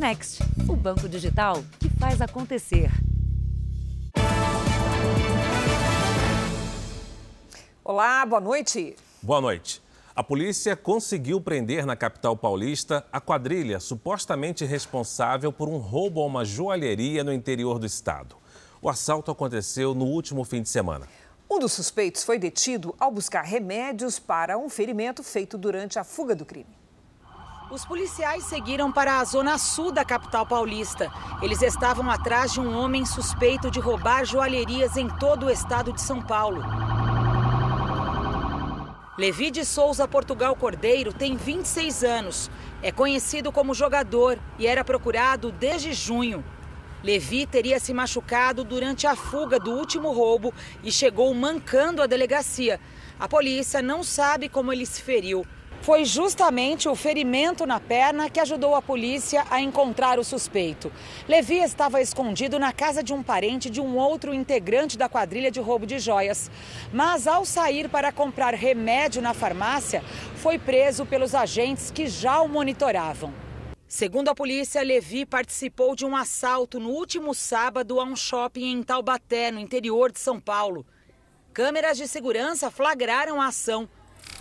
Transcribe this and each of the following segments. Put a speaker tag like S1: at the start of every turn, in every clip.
S1: Next, o banco digital que faz acontecer.
S2: Olá, boa noite.
S3: Boa noite. A polícia conseguiu prender na capital paulista a quadrilha supostamente responsável por um roubo a uma joalheria no interior do estado. O assalto aconteceu no último fim de semana.
S2: Um dos suspeitos foi detido ao buscar remédios para um ferimento feito durante a fuga do crime.
S4: Os policiais seguiram para a zona sul da capital paulista. Eles estavam atrás de um homem suspeito de roubar joalherias em todo o estado de São Paulo. Levi de Souza Portugal Cordeiro tem 26 anos. É conhecido como jogador e era procurado desde junho. Levi teria se machucado durante a fuga do último roubo e chegou mancando à delegacia. A polícia não sabe como ele se feriu. Foi justamente o ferimento na perna que ajudou a polícia a encontrar o suspeito. Levi estava escondido na casa de um parente de um outro integrante da quadrilha de roubo de joias. Mas ao sair para comprar remédio na farmácia, foi preso pelos agentes que já o monitoravam. Segundo a polícia, Levi participou de um assalto no último sábado a um shopping em Taubaté, no interior de São Paulo. Câmeras de segurança flagraram a ação.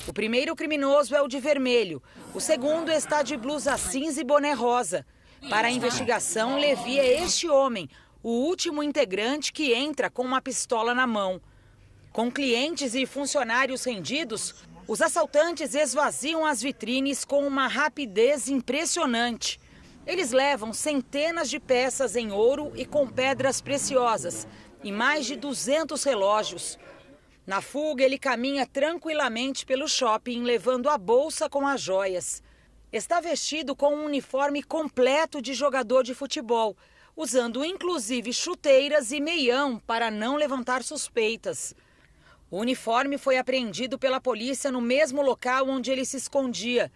S4: O primeiro criminoso é o de vermelho, o segundo está de blusa cinza e boné rosa. Para a investigação, Levi é este homem, o último integrante que entra com uma pistola na mão. Com clientes e funcionários rendidos, os assaltantes esvaziam as vitrines com uma rapidez impressionante. Eles levam centenas de peças em ouro e com pedras preciosas e mais de 200 relógios. Na fuga, ele caminha tranquilamente pelo shopping, levando a bolsa com as joias. Está vestido com um uniforme completo de jogador de futebol, usando inclusive chuteiras e meião para não levantar suspeitas. O uniforme foi apreendido pela polícia no mesmo local onde ele se escondia.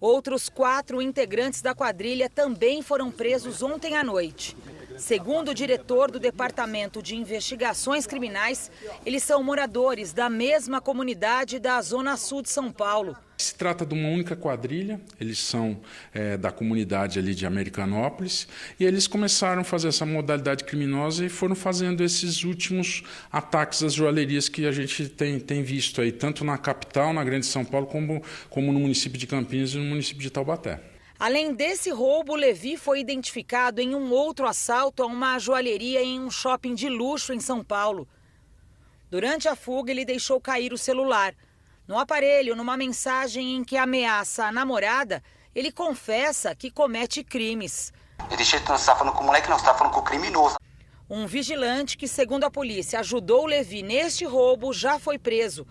S4: Outros quatro integrantes da quadrilha também foram presos ontem à noite. Segundo o diretor do Departamento de Investigações Criminais, eles são moradores da mesma comunidade da Zona Sul de São Paulo.
S5: Se trata de uma única quadrilha, eles são é, da comunidade ali de Americanópolis e eles começaram a fazer essa modalidade criminosa e foram fazendo esses últimos ataques às joalherias que a gente tem, tem visto aí, tanto na capital, na Grande São Paulo, como, como no município de Campinas e no município de Taubaté.
S4: Além desse roubo, Levi foi identificado em um outro assalto a uma joalheria em um shopping de luxo em São Paulo. Durante a fuga, ele deixou cair o celular. No aparelho, numa mensagem em que ameaça a namorada, ele confessa que comete crimes.
S6: Ele disse que não está falando com o moleque, não, está falando com o criminoso.
S4: Um vigilante que, segundo a polícia, ajudou Levi neste roubo já foi preso.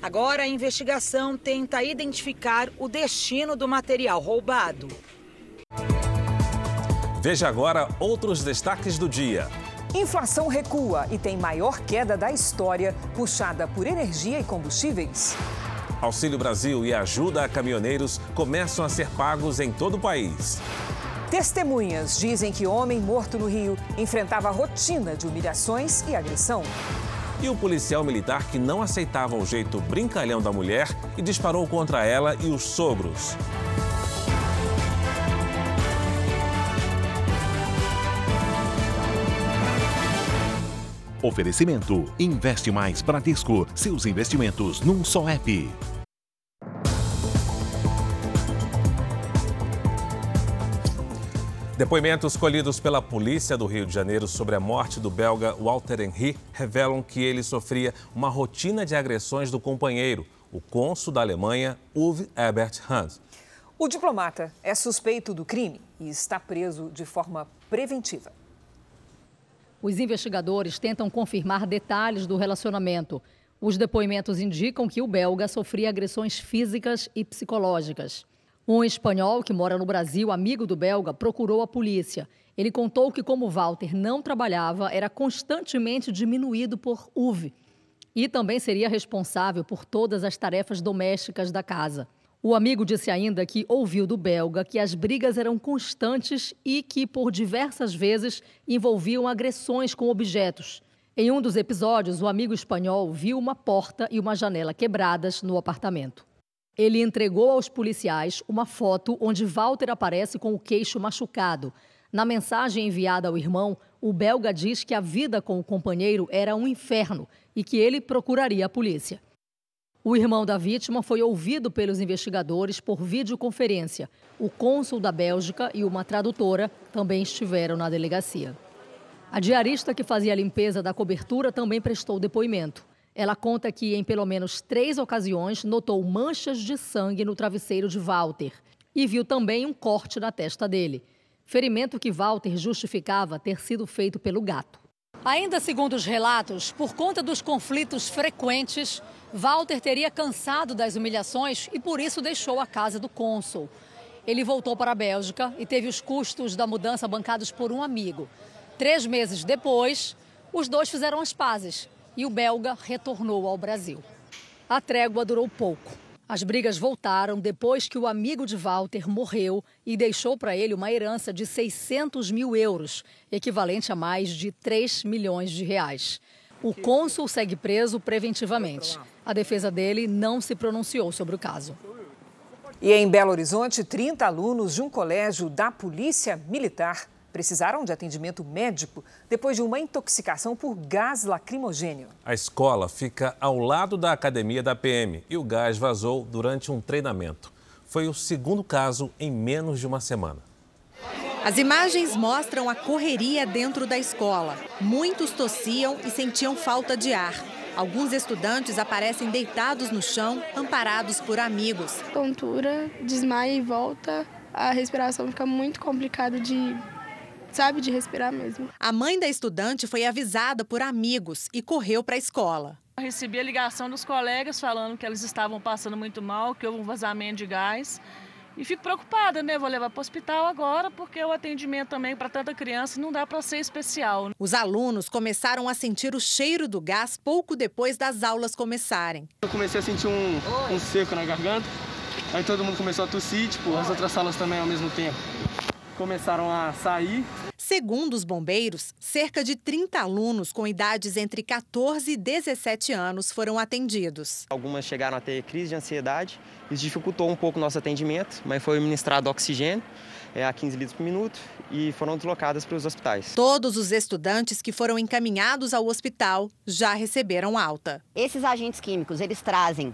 S4: Agora a investigação tenta identificar o destino do material roubado.
S3: Veja agora outros destaques do dia.
S2: Inflação recua e tem maior queda da história, puxada por energia e combustíveis.
S3: Auxílio Brasil e ajuda a caminhoneiros começam a ser pagos em todo o país.
S2: Testemunhas dizem que homem morto no Rio enfrentava rotina de humilhações e agressão.
S3: E o policial militar que não aceitava o jeito brincalhão da mulher e disparou contra ela e os sogros.
S7: Oferecimento: Investe Mais Bradesco. Seus investimentos num só app.
S3: Depoimentos colhidos pela polícia do Rio de Janeiro sobre a morte do belga Walter Henry revelam que ele sofria uma rotina de agressões do companheiro, o cônsul da Alemanha, Uwe Herbert Hans.
S2: O diplomata é suspeito do crime e está preso de forma preventiva.
S8: Os investigadores tentam confirmar detalhes do relacionamento. Os depoimentos indicam que o belga sofria agressões físicas e psicológicas. Um espanhol que mora no Brasil, amigo do belga, procurou a polícia. Ele contou que, como Walter não trabalhava, era constantemente diminuído por Uve e também seria responsável por todas as tarefas domésticas da casa. O amigo disse ainda que ouviu do belga que as brigas eram constantes e que, por diversas vezes, envolviam agressões com objetos. Em um dos episódios, o amigo espanhol viu uma porta e uma janela quebradas no apartamento. Ele entregou aos policiais uma foto onde Walter aparece com o queixo machucado. Na mensagem enviada ao irmão, o belga diz que a vida com o companheiro era um inferno e que ele procuraria a polícia. O irmão da vítima foi ouvido pelos investigadores por videoconferência. O cônsul da Bélgica e uma tradutora também estiveram na delegacia. A diarista que fazia a limpeza da cobertura também prestou depoimento. Ela conta que, em pelo menos três ocasiões, notou manchas de sangue no travesseiro de Walter e viu também um corte na testa dele. Ferimento que Walter justificava ter sido feito pelo gato. Ainda segundo os relatos, por conta dos conflitos frequentes, Walter teria cansado das humilhações e por isso deixou a casa do cônsul. Ele voltou para a Bélgica e teve os custos da mudança bancados por um amigo. Três meses depois, os dois fizeram as pazes e o belga retornou ao Brasil. A trégua durou pouco. As brigas voltaram depois que o amigo de Walter morreu e deixou para ele uma herança de 600 mil euros, equivalente a mais de 3 milhões de reais. O cônsul segue preso preventivamente. A defesa dele não se pronunciou sobre o caso.
S2: E em Belo Horizonte, 30 alunos de um colégio da Polícia Militar precisaram de atendimento médico depois de uma intoxicação por gás lacrimogênio.
S3: A escola fica ao lado da academia da PM e o gás vazou durante um treinamento. Foi o segundo caso em menos de uma semana.
S9: As imagens mostram a correria dentro da escola. Muitos tossiam e sentiam falta de ar. Alguns estudantes aparecem deitados no chão, amparados por amigos.
S10: Tontura, desmaia e volta. A respiração fica muito complicada de sabe, de respirar mesmo.
S9: A mãe da estudante foi avisada por amigos e correu para a escola.
S11: Eu recebi a ligação dos colegas falando que eles estavam passando muito mal, que houve um vazamento de gás. E fico preocupada, né? Vou levar para o hospital agora, porque o atendimento também para tanta criança não dá para ser especial.
S9: Os alunos começaram a sentir o cheiro do gás pouco depois das aulas começarem.
S12: Eu comecei a sentir um, um seco na garganta, aí todo mundo começou a tossir, tipo, as outras salas também ao mesmo tempo começaram a sair.
S9: Segundo os bombeiros, cerca de 30 alunos com idades entre 14 e 17 anos foram atendidos.
S13: Algumas chegaram a ter crise de ansiedade, isso dificultou um pouco o nosso atendimento, mas foi ministrado oxigênio é, a 15 litros por minuto e foram deslocadas para os hospitais.
S9: Todos os estudantes que foram encaminhados ao hospital já receberam alta.
S14: Esses agentes químicos, eles trazem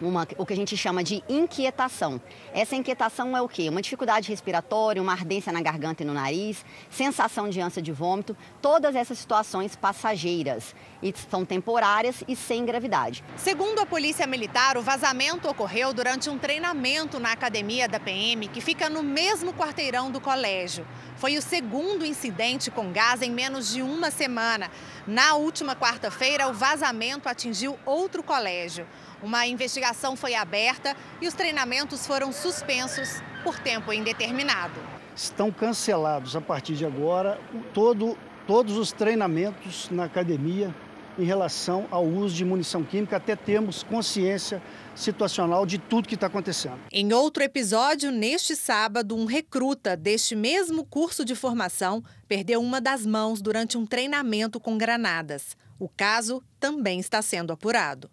S14: uma, o que a gente chama de inquietação. Essa inquietação é o quê? Uma dificuldade respiratória, uma ardência na garganta e no nariz, sensação de ânsia de vômito, todas essas situações passageiras e são temporárias e sem gravidade.
S9: Segundo a Polícia Militar, o vazamento ocorreu durante um treinamento na academia da PM, que fica no mesmo quarteirão do colégio. Foi o segundo incidente com gás em menos de uma semana. Na última quarta-feira, o vazamento atingiu outro colégio. Uma investigação foi aberta e os treinamentos foram suspensos por tempo indeterminado.
S15: Estão cancelados a partir de agora todo, todos os treinamentos na academia em relação ao uso de munição química, até termos consciência situacional de tudo que está acontecendo.
S9: Em outro episódio, neste sábado, um recruta deste mesmo curso de formação perdeu uma das mãos durante um treinamento com granadas. O caso também está sendo apurado.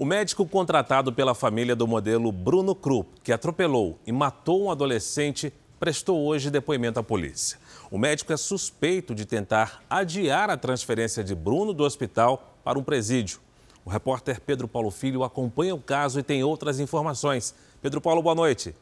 S3: O médico contratado pela família do modelo Bruno Krupp, que atropelou e matou um adolescente, prestou hoje depoimento à polícia. O médico é suspeito de tentar adiar a transferência de Bruno do hospital para um presídio. O repórter Pedro Paulo Filho acompanha o caso e tem outras informações. Pedro Paulo, boa noite.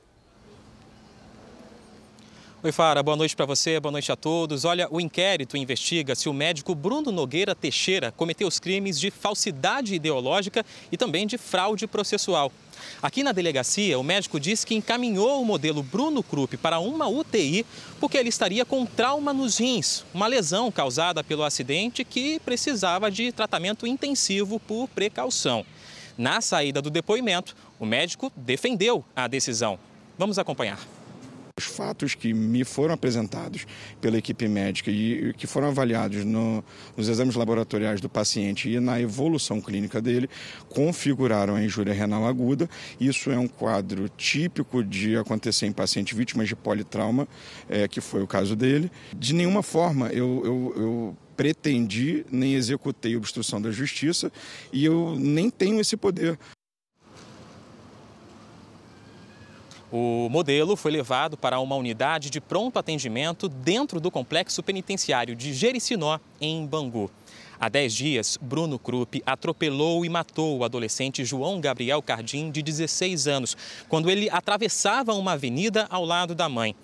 S16: Oi, Fara, boa noite para você, boa noite a todos. Olha, o inquérito investiga se o médico Bruno Nogueira Teixeira cometeu os crimes de falsidade ideológica e também de fraude processual. Aqui na delegacia, o médico disse que encaminhou o modelo Bruno Krupp para uma UTI porque ele estaria com trauma nos rins, uma lesão causada pelo acidente que precisava de tratamento intensivo por precaução. Na saída do depoimento, o médico defendeu a decisão. Vamos acompanhar.
S17: Os fatos que me foram apresentados pela equipe médica e que foram avaliados no, nos exames laboratoriais do paciente e na evolução clínica dele configuraram a injúria renal aguda. Isso é um quadro típico de acontecer em pacientes vítimas de politrauma, é, que foi o caso dele. De nenhuma forma eu, eu, eu pretendi nem executei obstrução da justiça e eu nem tenho esse poder.
S16: O modelo foi levado para uma unidade de pronto atendimento dentro do complexo penitenciário de Jericinó, em Bangu. Há 10 dias, Bruno Krupp atropelou e matou o adolescente João Gabriel Cardim, de 16 anos, quando ele atravessava uma avenida ao lado da mãe.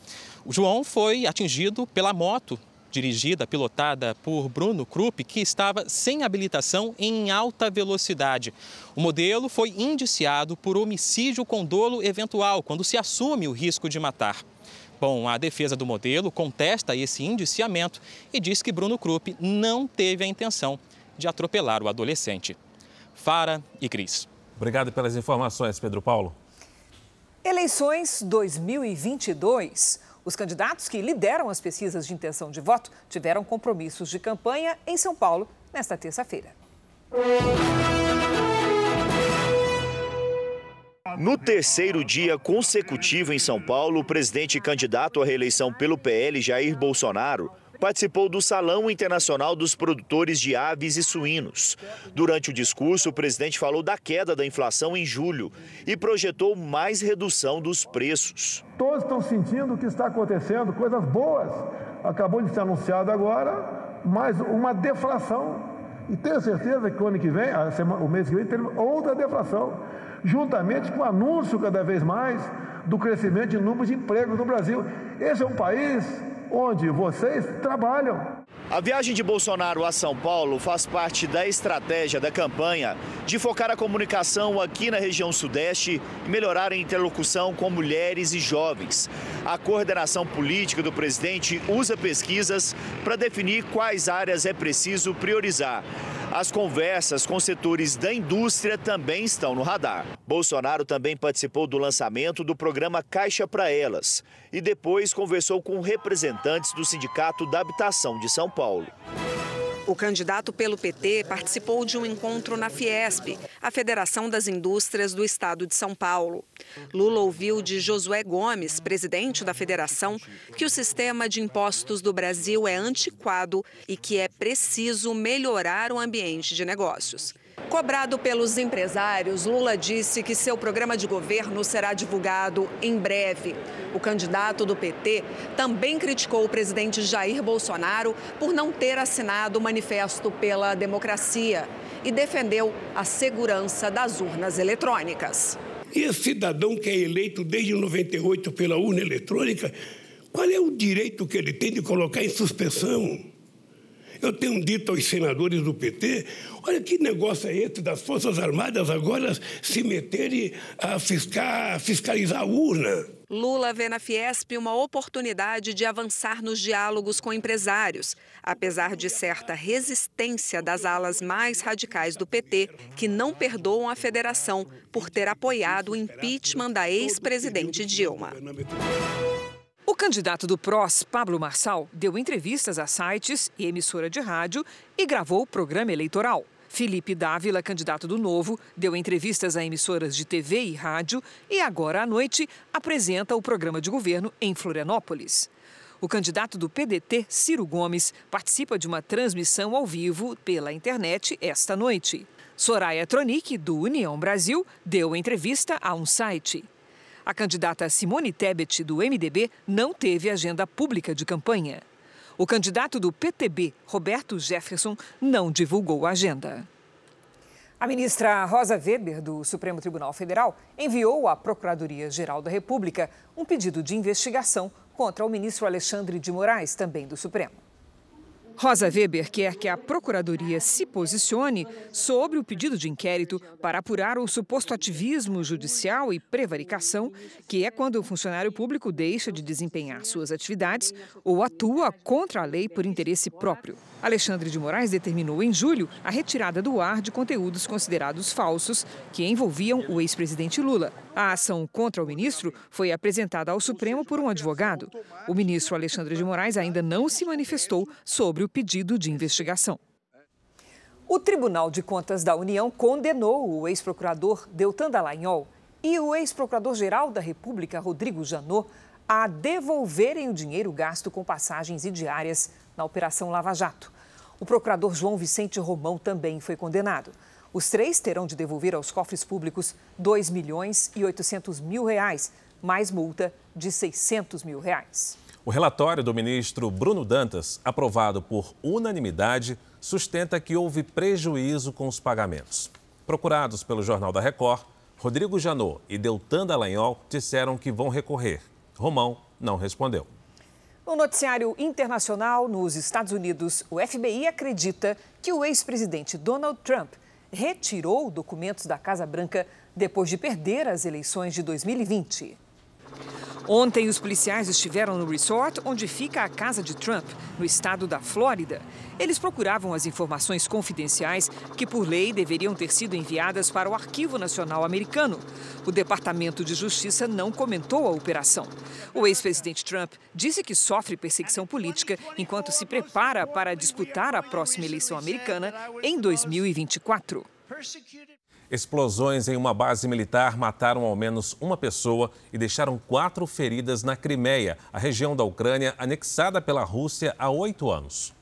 S16: O João foi atingido pela moto dirigida, pilotada por Bruno Krupp, que estava sem habilitação em alta velocidade. O modelo foi indiciado por homicídio com dolo eventual, quando se assume o risco de matar. Bom, a defesa do modelo contesta esse indiciamento e diz que Bruno Krupp não teve a intenção de atropelar o adolescente. Fara e Cris.
S3: Obrigado pelas informações, Pedro Paulo.
S2: Eleições 2022. Os candidatos que lideram as pesquisas de intenção de voto tiveram compromissos de campanha em São Paulo nesta terça-feira.
S18: No terceiro dia consecutivo em São Paulo, o presidente candidato à reeleição pelo PL, Jair Bolsonaro, participou do Salão Internacional dos Produtores de Aves e Suínos. Durante o discurso, o presidente falou da queda da inflação em julho e projetou mais redução dos preços.
S19: Todos estão sentindo o que está acontecendo, coisas boas. Acabou de ser anunciado agora mais uma deflação. E tenho certeza que o ano que vem, o mês que vem, teremos outra deflação juntamente com o anúncio cada vez mais do crescimento de número de empregos no Brasil. Esse é um país onde vocês trabalham.
S18: A viagem de Bolsonaro a São Paulo faz parte da estratégia da campanha de focar a comunicação aqui na região Sudeste e melhorar a interlocução com mulheres e jovens. A coordenação política do presidente usa pesquisas para definir quais áreas é preciso priorizar. As conversas com setores da indústria também estão no radar. Bolsonaro também participou do lançamento do programa Caixa para Elas e depois conversou com representantes do Sindicato da Habitação de São Paulo.
S20: O candidato pelo PT participou de um encontro na Fiesp, a Federação das Indústrias do Estado de São Paulo. Lula ouviu de Josué Gomes, presidente da federação, que o sistema de impostos do Brasil é antiquado e que é preciso melhorar o ambiente de negócios. Cobrado pelos empresários, Lula disse que seu programa de governo será divulgado em breve. O candidato do PT também criticou o presidente Jair Bolsonaro por não ter assinado o Manifesto pela Democracia e defendeu a segurança das urnas eletrônicas.
S21: E esse cidadão que é eleito desde 98 pela urna eletrônica, qual é o direito que ele tem de colocar em suspensão? Eu tenho dito aos senadores do PT: olha que negócio é esse das Forças Armadas agora se meterem a fiscar, fiscalizar a urna.
S20: Lula vê na Fiesp uma oportunidade de avançar nos diálogos com empresários, apesar de certa resistência das alas mais radicais do PT, que não perdoam a federação por ter apoiado o impeachment da ex-presidente Dilma.
S2: O candidato do PROS, Pablo Marçal, deu entrevistas a sites e emissora de rádio e gravou o programa eleitoral. Felipe Dávila, candidato do Novo, deu entrevistas a emissoras de TV e rádio e agora à noite apresenta o programa de governo em Florianópolis. O candidato do PDT, Ciro Gomes, participa de uma transmissão ao vivo pela internet esta noite. Soraya Tronic, do União Brasil, deu entrevista a um site. A candidata Simone Tebet, do MDB, não teve agenda pública de campanha. O candidato do PTB, Roberto Jefferson, não divulgou a agenda. A ministra Rosa Weber, do Supremo Tribunal Federal, enviou à Procuradoria-Geral da República um pedido de investigação contra o ministro Alexandre de Moraes, também do Supremo. Rosa Weber quer que a Procuradoria se posicione sobre o pedido de inquérito para apurar o suposto ativismo judicial e prevaricação, que é quando o funcionário público deixa de desempenhar suas atividades ou atua contra a lei por interesse próprio. Alexandre de Moraes determinou em julho a retirada do ar de conteúdos considerados falsos que envolviam o ex-presidente Lula. A ação contra o ministro foi apresentada ao Supremo por um advogado. O ministro Alexandre de Moraes ainda não se manifestou sobre o pedido de investigação. O Tribunal de Contas da União condenou o ex-procurador Deltan Dallagnol e o ex-procurador-geral da República, Rodrigo Janot, a devolverem o dinheiro gasto com passagens e diárias na Operação Lava Jato. O procurador João Vicente Romão também foi condenado. Os três terão de devolver aos cofres públicos 2 milhões e 800 mil reais mais multa de 600 mil reais.
S3: O relatório do ministro Bruno Dantas, aprovado por unanimidade, sustenta que houve prejuízo com os pagamentos. Procurados pelo Jornal da Record, Rodrigo Janot e Deltan Dallagnol disseram que vão recorrer. Romão não respondeu.
S2: No noticiário internacional, nos Estados Unidos, o FBI acredita que o ex-presidente Donald Trump retirou documentos da Casa Branca depois de perder as eleições de 2020. Ontem, os policiais estiveram no resort onde fica a casa de Trump, no estado da Flórida. Eles procuravam as informações confidenciais que, por lei, deveriam ter sido enviadas para o Arquivo Nacional Americano. O Departamento de Justiça não comentou a operação. O ex-presidente Trump disse que sofre perseguição política enquanto se prepara para disputar a próxima eleição americana em 2024.
S3: Explosões em uma base militar mataram ao menos uma pessoa e deixaram quatro feridas na Crimeia, a região da Ucrânia anexada pela Rússia há oito anos.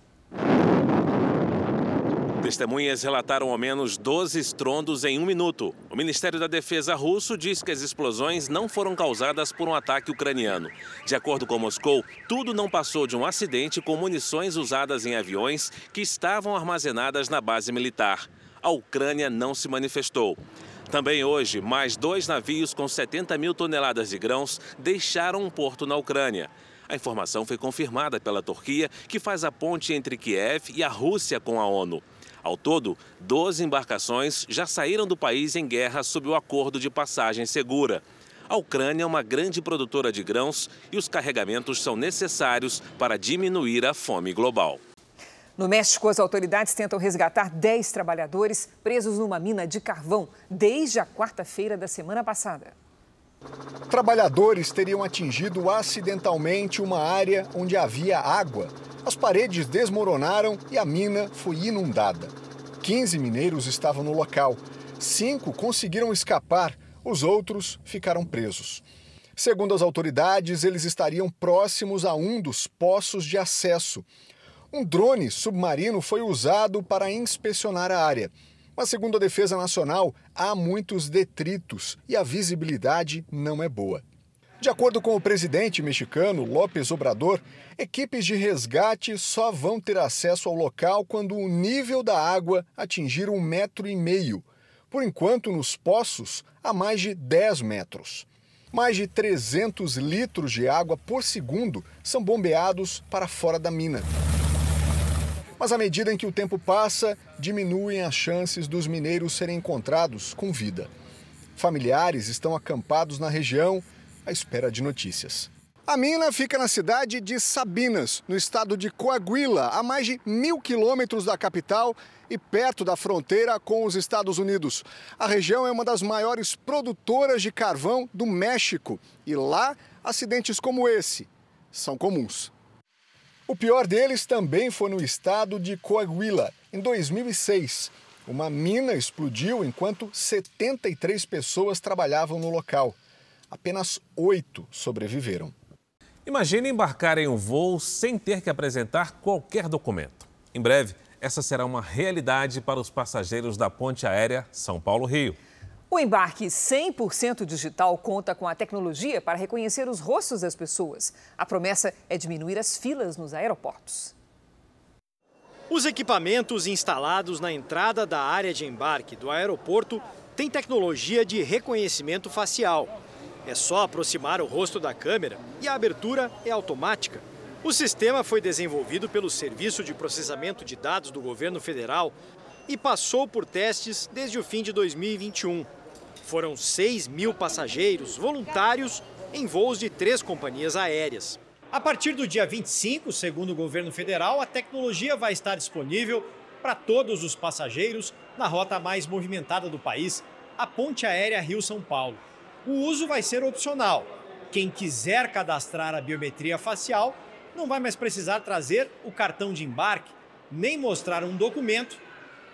S3: Testemunhas relataram ao menos 12 estrondos em um minuto. O Ministério da Defesa russo diz que as explosões não foram causadas por um ataque ucraniano. De acordo com Moscou, tudo não passou de um acidente com munições usadas em aviões que estavam armazenadas na base militar a Ucrânia não se manifestou. Também hoje, mais dois navios com 70 mil toneladas de grãos deixaram um porto na Ucrânia. A informação foi confirmada pela Turquia, que faz a ponte entre Kiev e a Rússia com a ONU. Ao todo, 12 embarcações já saíram do país em guerra sob o acordo de passagem segura. A Ucrânia é uma grande produtora de grãos e os carregamentos são necessários para diminuir a fome global.
S2: No México, as autoridades tentam resgatar 10 trabalhadores presos numa mina de carvão desde a quarta-feira da semana passada.
S22: Trabalhadores teriam atingido acidentalmente uma área onde havia água. As paredes desmoronaram e a mina foi inundada. 15 mineiros estavam no local. Cinco conseguiram escapar, os outros ficaram presos. Segundo as autoridades, eles estariam próximos a um dos poços de acesso. Um drone submarino foi usado para inspecionar a área. Mas, segundo a Defesa Nacional, há muitos detritos e a visibilidade não é boa. De acordo com o presidente mexicano López Obrador, equipes de resgate só vão ter acesso ao local quando o nível da água atingir um metro e meio. Por enquanto, nos poços, há mais de 10 metros. Mais de 300 litros de água por segundo são bombeados para fora da mina. Mas à medida em que o tempo passa, diminuem as chances dos mineiros serem encontrados com vida. Familiares estão acampados na região à espera de notícias. A mina fica na cidade de Sabinas, no estado de Coahuila, a mais de mil quilômetros da capital e perto da fronteira com os Estados Unidos. A região é uma das maiores produtoras de carvão do México e lá acidentes como esse são comuns. O pior deles também foi no estado de Coahuila, em 2006. Uma mina explodiu enquanto 73 pessoas trabalhavam no local. Apenas oito sobreviveram.
S3: Imagine embarcar em um voo sem ter que apresentar qualquer documento. Em breve, essa será uma realidade para os passageiros da ponte aérea São Paulo-Rio.
S2: O embarque 100% digital conta com a tecnologia para reconhecer os rostos das pessoas. A promessa é diminuir as filas nos aeroportos.
S23: Os equipamentos instalados na entrada da área de embarque do aeroporto têm tecnologia de reconhecimento facial. É só aproximar o rosto da câmera e a abertura é automática. O sistema foi desenvolvido pelo Serviço de Processamento de Dados do Governo Federal e passou por testes desde o fim de 2021. Foram 6 mil passageiros voluntários em voos de três companhias aéreas. A partir do dia 25, segundo o governo federal, a tecnologia vai estar disponível para todos os passageiros na rota mais movimentada do país, a Ponte Aérea Rio-São Paulo. O uso vai ser opcional. Quem quiser cadastrar a biometria facial não vai mais precisar trazer o cartão de embarque nem mostrar um documento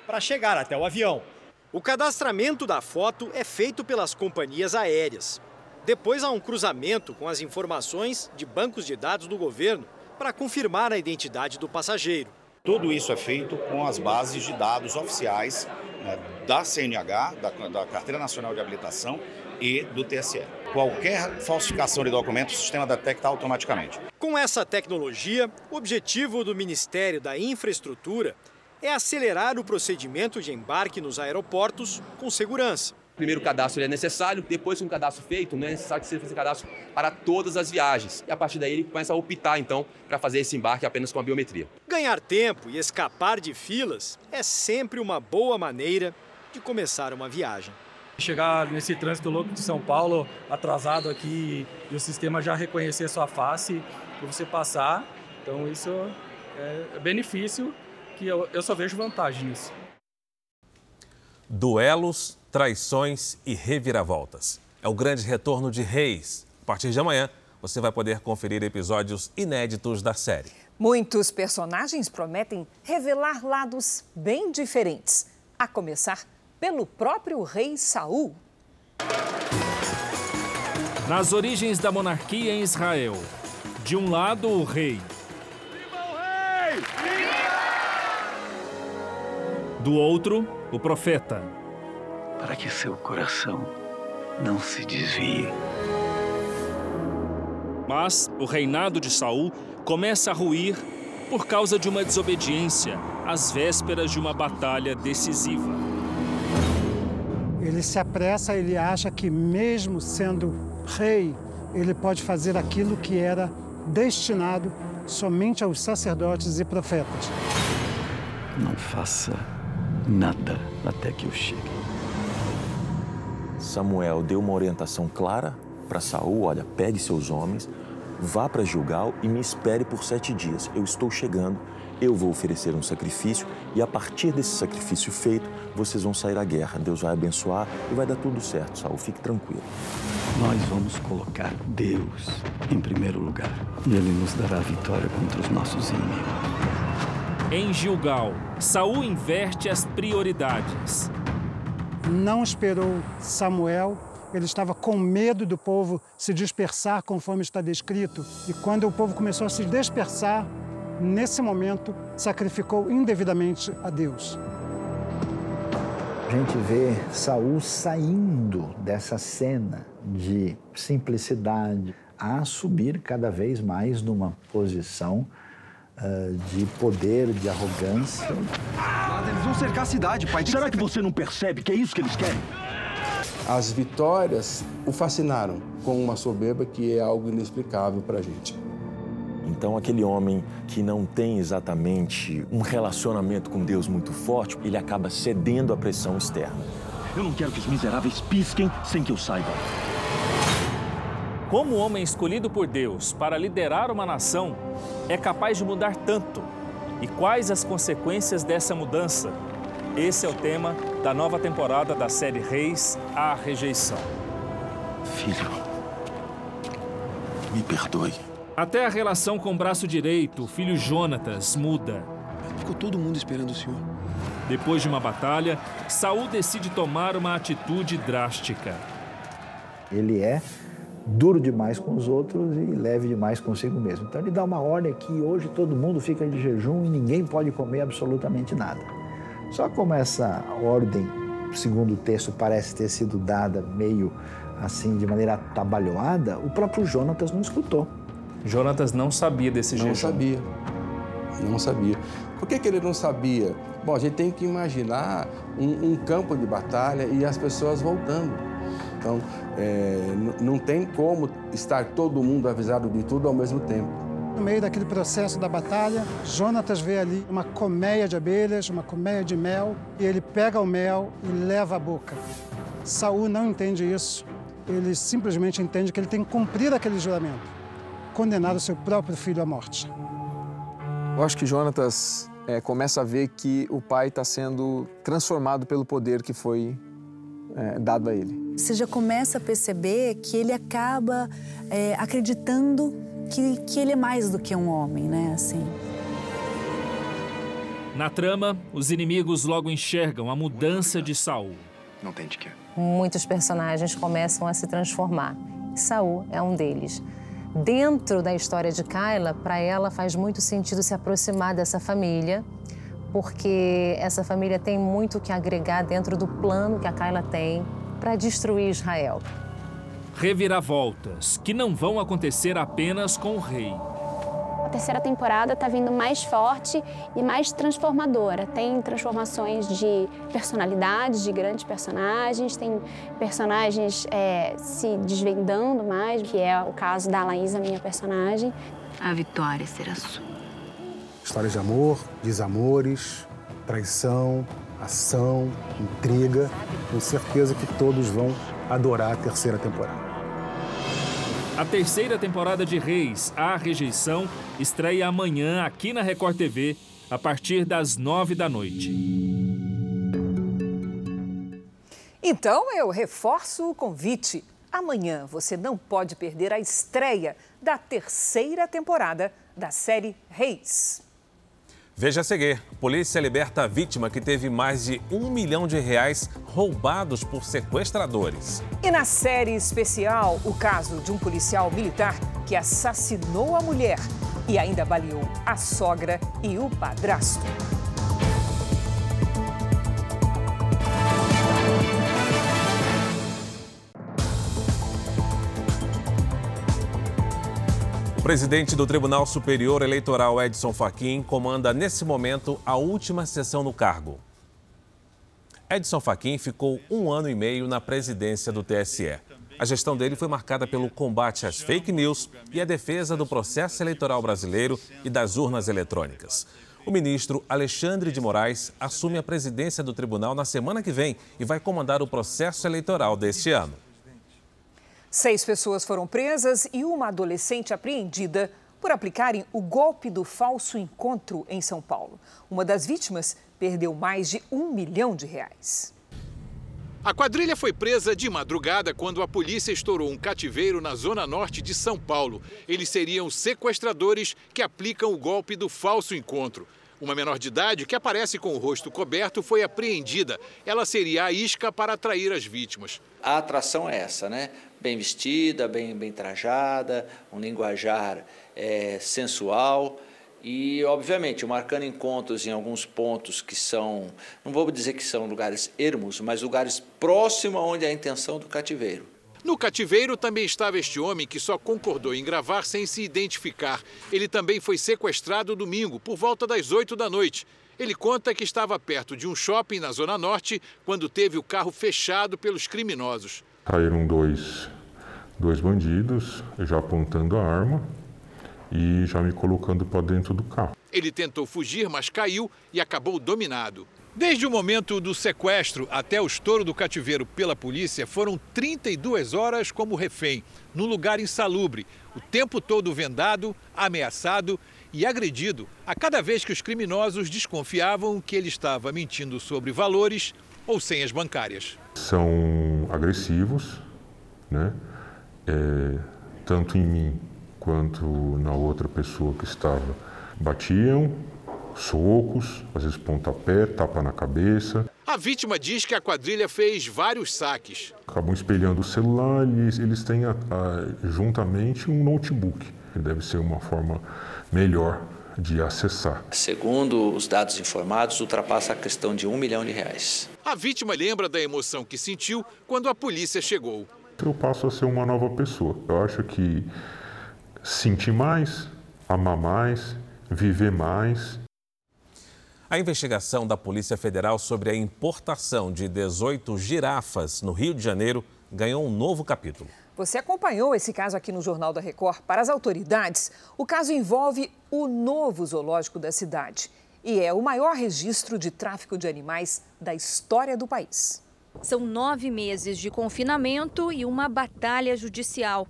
S23: para chegar até o avião. O cadastramento da foto é feito pelas companhias aéreas. Depois há um cruzamento com as informações de bancos de dados do governo para confirmar a identidade do passageiro.
S24: Tudo isso é feito com as bases de dados oficiais né, da CNH, da, da Carteira Nacional de Habilitação e do TSE.
S25: Qualquer falsificação de documentos, o sistema detecta automaticamente.
S23: Com essa tecnologia, o objetivo do Ministério da Infraestrutura é acelerar o procedimento de embarque nos aeroportos com segurança.
S26: Primeiro o cadastro é necessário, depois com o cadastro feito, não é necessário que você faça cadastro para todas as viagens. E a partir daí ele começa a optar então para fazer esse embarque apenas com a biometria.
S23: Ganhar tempo e escapar de filas é sempre uma boa maneira de começar uma viagem.
S27: Chegar nesse trânsito louco de São Paulo, atrasado aqui, e o sistema já reconhecer sua face para você passar, então isso é benefício que eu, eu só vejo vantagem nisso.
S3: Duelos, traições e reviravoltas. É o grande retorno de Reis. A partir de amanhã, você vai poder conferir episódios inéditos da série.
S2: Muitos personagens prometem revelar lados bem diferentes, a começar pelo próprio rei Saul.
S28: Nas origens da monarquia em Israel, de um lado o rei, do outro o profeta.
S21: Para que seu coração não se desvie.
S28: Mas o reinado de Saul começa a ruir por causa de uma desobediência às vésperas de uma batalha decisiva.
S29: Ele se apressa, ele acha que mesmo sendo rei, ele pode fazer aquilo que era destinado somente aos sacerdotes e profetas.
S21: Não faça nada até que eu chegue.
S30: Samuel deu uma orientação clara para Saul: olha, pegue seus homens, vá para Gilgal e me espere por sete dias. Eu estou chegando, eu vou oferecer um sacrifício e a partir desse sacrifício feito, vocês vão sair à guerra. Deus vai abençoar e vai dar tudo certo, Saul. Fique tranquilo.
S21: Nós vamos colocar Deus em primeiro lugar e Ele nos dará a vitória contra os nossos inimigos.
S28: Em Gilgal, Saul inverte as prioridades.
S29: Não esperou Samuel, ele estava com medo do povo se dispersar conforme está descrito. E quando o povo começou a se dispersar, nesse momento sacrificou indevidamente a Deus.
S31: A gente vê Saul saindo dessa cena de simplicidade a subir cada vez mais numa posição uh, de poder, de arrogância.
S32: Eles vão cercar a cidade, pai. Será que você não percebe que é isso que eles querem?
S33: As vitórias o fascinaram com uma soberba que é algo inexplicável para a gente.
S30: Então, aquele homem que não tem exatamente um relacionamento com Deus muito forte, ele acaba cedendo à pressão externa.
S32: Eu não quero que os miseráveis pisquem sem que eu saiba.
S28: Como o homem escolhido por Deus para liderar uma nação é capaz de mudar tanto? E quais as consequências dessa mudança? Esse é o tema da nova temporada da série Reis à Rejeição.
S32: Filho, me perdoe.
S28: Até a relação com o braço direito, o filho Jonatas, muda.
S32: Ficou todo mundo esperando o senhor.
S28: Depois de uma batalha, Saul decide tomar uma atitude drástica.
S31: Ele é duro demais com os outros e leve demais consigo mesmo. Então ele dá uma ordem que hoje todo mundo fica de jejum e ninguém pode comer absolutamente nada. Só como essa ordem, segundo o texto, parece ter sido dada meio assim de maneira atabalhoada, o próprio Jonatas não escutou.
S28: Jonatas não sabia desse
S33: não
S28: jejum.
S33: Não sabia. Não sabia. Por que, que ele não sabia? Bom, a gente tem que imaginar um, um campo de batalha e as pessoas voltando. Então, é, não tem como estar todo mundo avisado de tudo ao mesmo tempo.
S29: No meio daquele processo da batalha, Jonatas vê ali uma colmeia de abelhas, uma colmeia de mel, e ele pega o mel e leva à boca. Saul não entende isso. Ele simplesmente entende que ele tem que cumprir aquele juramento, condenar o seu próprio filho à morte.
S34: Eu acho que Jonatas é, começa a ver que o pai está sendo transformado pelo poder que foi é, dado a ele.
S35: Você já começa a perceber que ele acaba é, acreditando que, que ele é mais do que um homem, né? Assim.
S28: Na trama, os inimigos logo enxergam a mudança de Saul.
S32: Não tem de quê.
S36: Muitos personagens começam a se transformar. Saul é um deles. Dentro da história de Kyla, para ela faz muito sentido se aproximar dessa família, porque essa família tem muito que agregar dentro do plano que a Kyla tem para destruir Israel.
S28: Reviravoltas que não vão acontecer apenas com o rei.
S37: A terceira temporada está vindo mais forte e mais transformadora. Tem transformações de personalidades, de grandes personagens, tem personagens é, se desvendando mais, que é o caso da Laísa, minha personagem.
S38: A vitória será sua.
S39: Histórias de amor, desamores, traição, ação, intriga. Tenho certeza que todos vão adorar a terceira temporada.
S28: A terceira temporada de Reis, A Rejeição, estreia amanhã aqui na Record TV, a partir das nove da noite.
S2: Então eu reforço o convite. Amanhã você não pode perder a estreia da terceira temporada da série Reis.
S3: Veja a seguir: polícia liberta a vítima que teve mais de um milhão de reais roubados por sequestradores.
S2: E na série especial, o caso de um policial militar que assassinou a mulher e ainda baleou a sogra e o padrasto.
S3: Presidente do Tribunal Superior Eleitoral, Edson Fachin, comanda nesse momento a última sessão no cargo. Edson Fachin ficou um ano e meio na presidência do TSE. A gestão dele foi marcada pelo combate às fake news e a defesa do processo eleitoral brasileiro e das urnas eletrônicas. O ministro Alexandre de Moraes assume a presidência do tribunal na semana que vem e vai comandar o processo eleitoral deste ano.
S2: Seis pessoas foram presas e uma adolescente apreendida por aplicarem o golpe do falso encontro em São Paulo. Uma das vítimas perdeu mais de um milhão de reais.
S40: A quadrilha foi presa de madrugada quando a polícia estourou um cativeiro na zona norte de São Paulo. Eles seriam sequestradores que aplicam o golpe do falso encontro. Uma menor de idade que aparece com o rosto coberto foi apreendida. Ela seria a isca para atrair as vítimas.
S41: A atração é essa, né? Bem vestida, bem, bem trajada, um linguajar é, sensual e, obviamente, marcando encontros em alguns pontos que são, não vou dizer que são lugares ermos, mas lugares próximos onde é a intenção do cativeiro.
S40: No cativeiro também estava este homem que só concordou em gravar sem se identificar. Ele também foi sequestrado domingo, por volta das 8 da noite. Ele conta que estava perto de um shopping na Zona Norte quando teve o carro fechado pelos criminosos.
S33: Caíram dois, dois bandidos, já apontando a arma e já me colocando para dentro do carro.
S40: Ele tentou fugir, mas caiu e acabou dominado. Desde o momento do sequestro até o estouro do cativeiro pela polícia, foram 32 horas como refém, num lugar insalubre, o tempo todo vendado, ameaçado e agredido a cada vez que os criminosos desconfiavam que ele estava mentindo sobre valores ou senhas bancárias.
S33: São agressivos, né? É, tanto em mim quanto na outra pessoa que estava. Batiam, socos, às vezes pontapé, tapa na cabeça.
S40: A vítima diz que a quadrilha fez vários saques.
S33: Acabam espelhando o celular e eles têm a, a, juntamente um notebook, que deve ser uma forma melhor de acessar.
S41: Segundo os dados informados, ultrapassa a questão de um milhão de reais.
S40: A vítima lembra da emoção que sentiu quando a polícia chegou.
S33: Eu passo a ser uma nova pessoa. Eu acho que sentir mais, amar mais, viver mais.
S3: A investigação da Polícia Federal sobre a importação de 18 girafas no Rio de Janeiro ganhou um novo capítulo.
S2: Você acompanhou esse caso aqui no Jornal da Record. Para as autoridades, o caso envolve o novo zoológico da cidade e é o maior registro de tráfico de animais da história do país.
S42: São nove meses de confinamento e uma batalha judicial.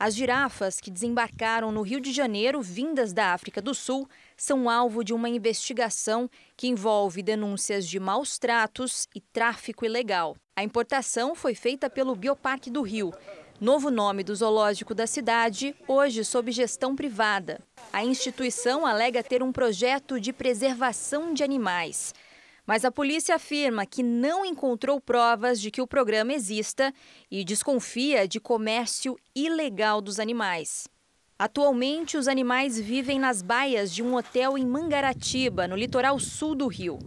S42: As girafas que desembarcaram no Rio de Janeiro, vindas da África do Sul, são alvo de uma investigação que envolve denúncias de maus tratos e tráfico ilegal. A importação foi feita pelo Bioparque do Rio, novo nome do zoológico da cidade, hoje sob gestão privada. A instituição alega ter um projeto de preservação de animais. Mas a polícia afirma que não encontrou provas de que o programa exista e desconfia de comércio ilegal dos animais. Atualmente, os animais vivem nas baias de um hotel em Mangaratiba, no litoral sul do Rio.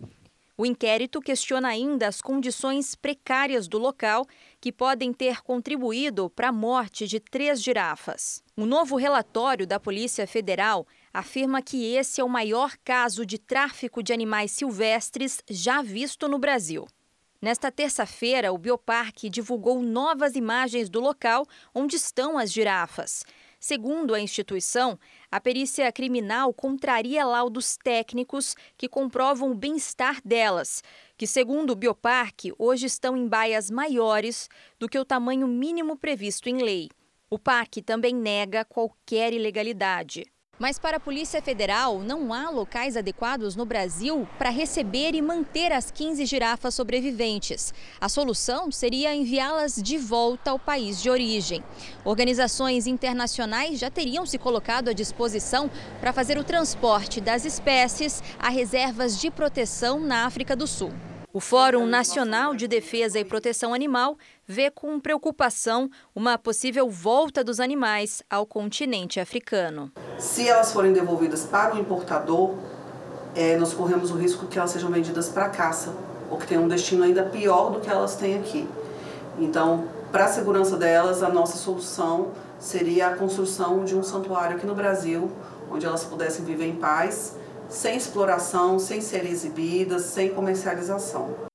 S42: O inquérito questiona ainda as condições precárias do local que podem ter contribuído para a morte de três girafas. Um novo relatório da Polícia Federal afirma que esse é o maior caso de tráfico de animais silvestres já visto no Brasil. Nesta terça-feira, o Bioparque divulgou novas imagens do local onde estão as girafas. Segundo a instituição, a perícia criminal contraria laudos técnicos que comprovam o bem-estar delas, que, segundo o Bioparque, hoje estão em baias maiores do que o tamanho mínimo previsto em lei. O parque também nega qualquer ilegalidade. Mas para a Polícia Federal, não há locais adequados no Brasil para receber e manter as 15 girafas sobreviventes. A solução seria enviá-las de volta ao país de origem. Organizações internacionais já teriam se colocado à disposição para fazer o transporte das espécies a reservas de proteção na África do Sul. O Fórum Nacional de Defesa e Proteção Animal vê com preocupação uma possível volta dos animais ao continente africano.
S43: Se elas forem devolvidas para o importador, é, nós corremos o risco que elas sejam vendidas para caça, ou que tenham um destino ainda pior do que elas têm aqui. Então, para a segurança delas, a nossa solução seria a construção de um santuário aqui no Brasil, onde elas pudessem viver em paz sem exploração, sem serem exibidas, sem comercialização.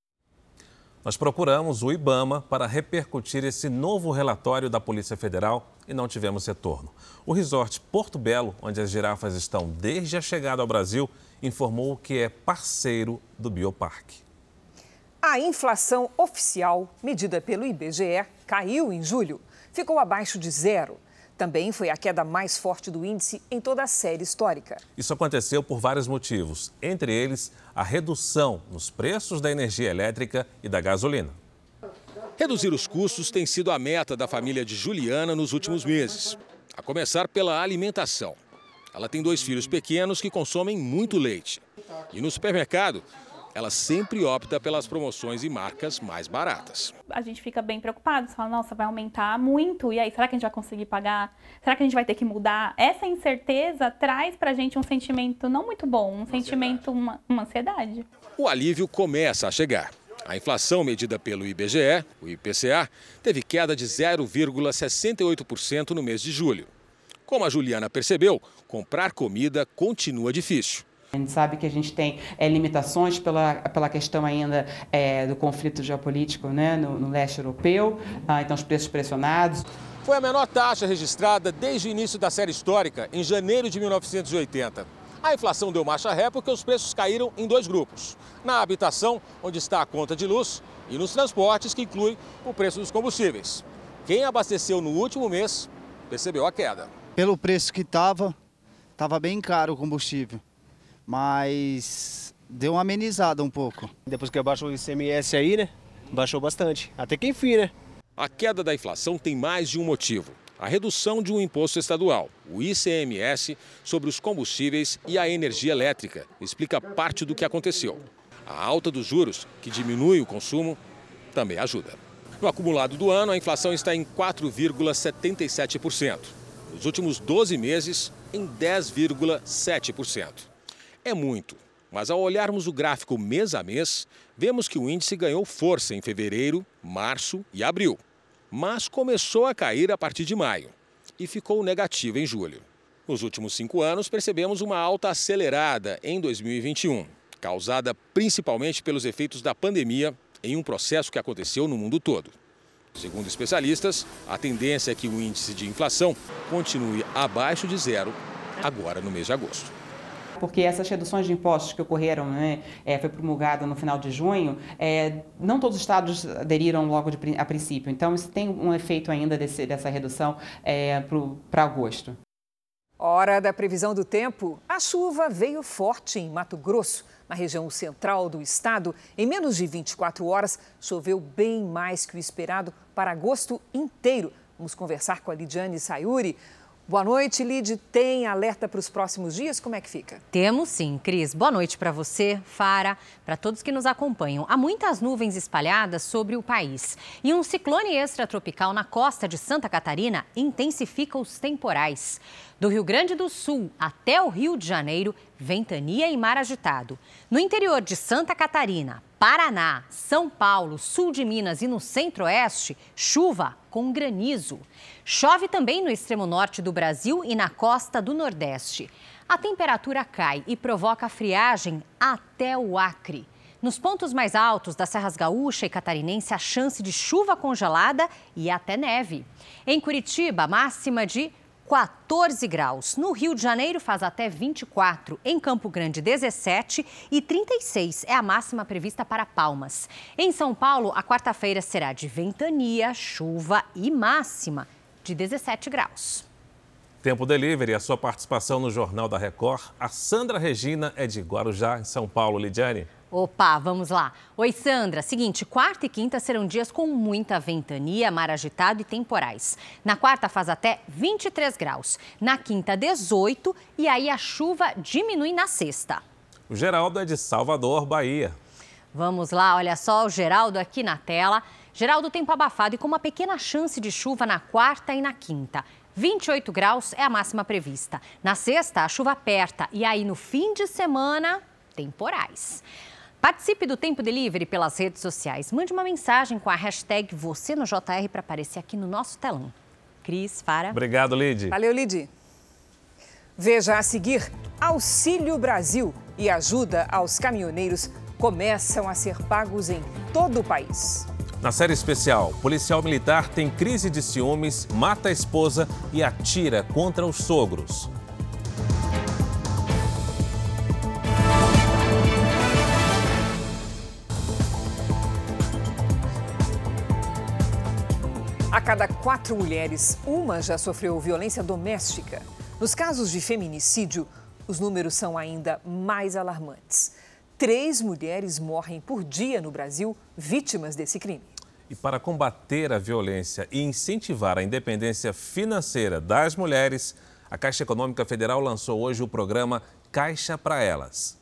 S3: Nós procuramos o IBAMA para repercutir esse novo relatório da Polícia Federal e não tivemos retorno. O resort Porto Belo, onde as girafas estão desde a chegada ao Brasil, informou que é parceiro do Bioparque.
S2: A inflação oficial, medida pelo IBGE, caiu em julho. Ficou abaixo de zero. Também foi a queda mais forte do índice em toda a série histórica.
S3: Isso aconteceu por vários motivos, entre eles a redução nos preços da energia elétrica e da gasolina.
S40: Reduzir os custos tem sido a meta da família de Juliana nos últimos meses, a começar pela alimentação. Ela tem dois filhos pequenos que consomem muito leite. E no supermercado, ela sempre opta pelas promoções e marcas mais baratas.
S44: A gente fica bem preocupado, fala, nossa, vai aumentar muito, e aí, será que a gente vai conseguir pagar? Será que a gente vai ter que mudar? Essa incerteza traz pra gente um sentimento não muito bom, um sentimento, uma, uma ansiedade.
S40: O alívio começa a chegar. A inflação medida pelo IBGE, o IPCA, teve queda de 0,68% no mês de julho. Como a Juliana percebeu, comprar comida continua difícil.
S45: A gente sabe que a gente tem é, limitações pela, pela questão ainda é, do conflito geopolítico né, no, no leste europeu, ah, então os preços pressionados.
S40: Foi a menor taxa registrada desde o início da série histórica, em janeiro de 1980. A inflação deu marcha ré porque os preços caíram em dois grupos: na habitação, onde está a conta de luz, e nos transportes, que inclui o preço dos combustíveis. Quem abasteceu no último mês percebeu a queda.
S36: Pelo preço que estava, estava bem caro o combustível mas deu uma amenizada um pouco.
S46: Depois que abaixou o ICMS aí, né? Baixou bastante. Até que enfim, né?
S40: A queda da inflação tem mais de um motivo. A redução de um imposto estadual, o ICMS, sobre os combustíveis e a energia elétrica, explica parte do que aconteceu. A alta dos juros, que diminui o consumo, também ajuda. No acumulado do ano, a inflação está em 4,77%. Nos últimos 12 meses, em 10,7% é muito. Mas ao olharmos o gráfico mês a mês, vemos que o índice ganhou força em fevereiro, março e abril. Mas começou a cair a partir de maio e ficou negativo em julho. Nos últimos cinco anos, percebemos uma alta acelerada em 2021, causada principalmente pelos efeitos da pandemia em um processo que aconteceu no mundo todo. Segundo especialistas, a tendência é que o índice de inflação continue abaixo de zero agora no mês de agosto
S45: porque essas reduções de impostos que ocorreram, né, é, foi promulgada no final de junho, é, não todos os estados aderiram logo de, a princípio. Então, isso tem um efeito ainda desse, dessa redução é, para agosto.
S2: Hora da previsão do tempo. A chuva veio forte em Mato Grosso, na região central do estado. Em menos de 24 horas, choveu bem mais que o esperado para agosto inteiro. Vamos conversar com a Lidiane Sayuri. Boa noite, Lid. Tem alerta para os próximos dias? Como é que fica?
S47: Temos sim, Cris. Boa noite para você, Fara, para todos que nos acompanham. Há muitas nuvens espalhadas sobre o país. E um ciclone extratropical na costa de Santa Catarina intensifica os temporais. Do Rio Grande do Sul até o Rio de Janeiro, ventania e mar agitado. No interior de Santa Catarina, Paraná, São Paulo, sul de Minas e no centro-oeste, chuva com granizo. Chove também no extremo norte do Brasil e na costa do Nordeste. A temperatura cai e provoca friagem até o Acre. Nos pontos mais altos das Serras Gaúcha e Catarinense, a chance de chuva congelada e até neve. Em Curitiba, máxima de 14 graus. No Rio de Janeiro faz até 24, em Campo Grande 17 e 36 é a máxima prevista para Palmas. Em São Paulo, a quarta-feira será de ventania, chuva e máxima de 17 graus.
S3: Tempo Delivery, a sua participação no Jornal da Record. A Sandra Regina é de Guarujá, em São Paulo. Lidiane.
S47: Opa, vamos lá. Oi, Sandra. Seguinte, quarta e quinta serão dias com muita ventania, mar agitado e temporais. Na quarta faz até 23 graus, na quinta 18 e aí a chuva diminui na sexta.
S3: O Geraldo é de Salvador, Bahia.
S47: Vamos lá, olha só o Geraldo aqui na tela. Geraldo, tempo abafado e com uma pequena chance de chuva na quarta e na quinta. 28 graus é a máxima prevista. Na sexta, a chuva aperta e aí no fim de semana, temporais. Participe do Tempo Delivery pelas redes sociais. Mande uma mensagem com a hashtag você no JR para aparecer aqui no nosso telão. Cris, para.
S3: Obrigado, Lid.
S2: Valeu, Lid. Veja a seguir: Auxílio Brasil e ajuda aos caminhoneiros começam a ser pagos em todo o país.
S3: Na série especial, policial militar tem crise de ciúmes, mata a esposa e atira contra os sogros.
S2: Cada quatro mulheres, uma já sofreu violência doméstica. Nos casos de feminicídio, os números são ainda mais alarmantes. Três mulheres morrem por dia no Brasil vítimas desse crime.
S3: E para combater a violência e incentivar a independência financeira das mulheres, a Caixa Econômica Federal lançou hoje o programa Caixa para Elas.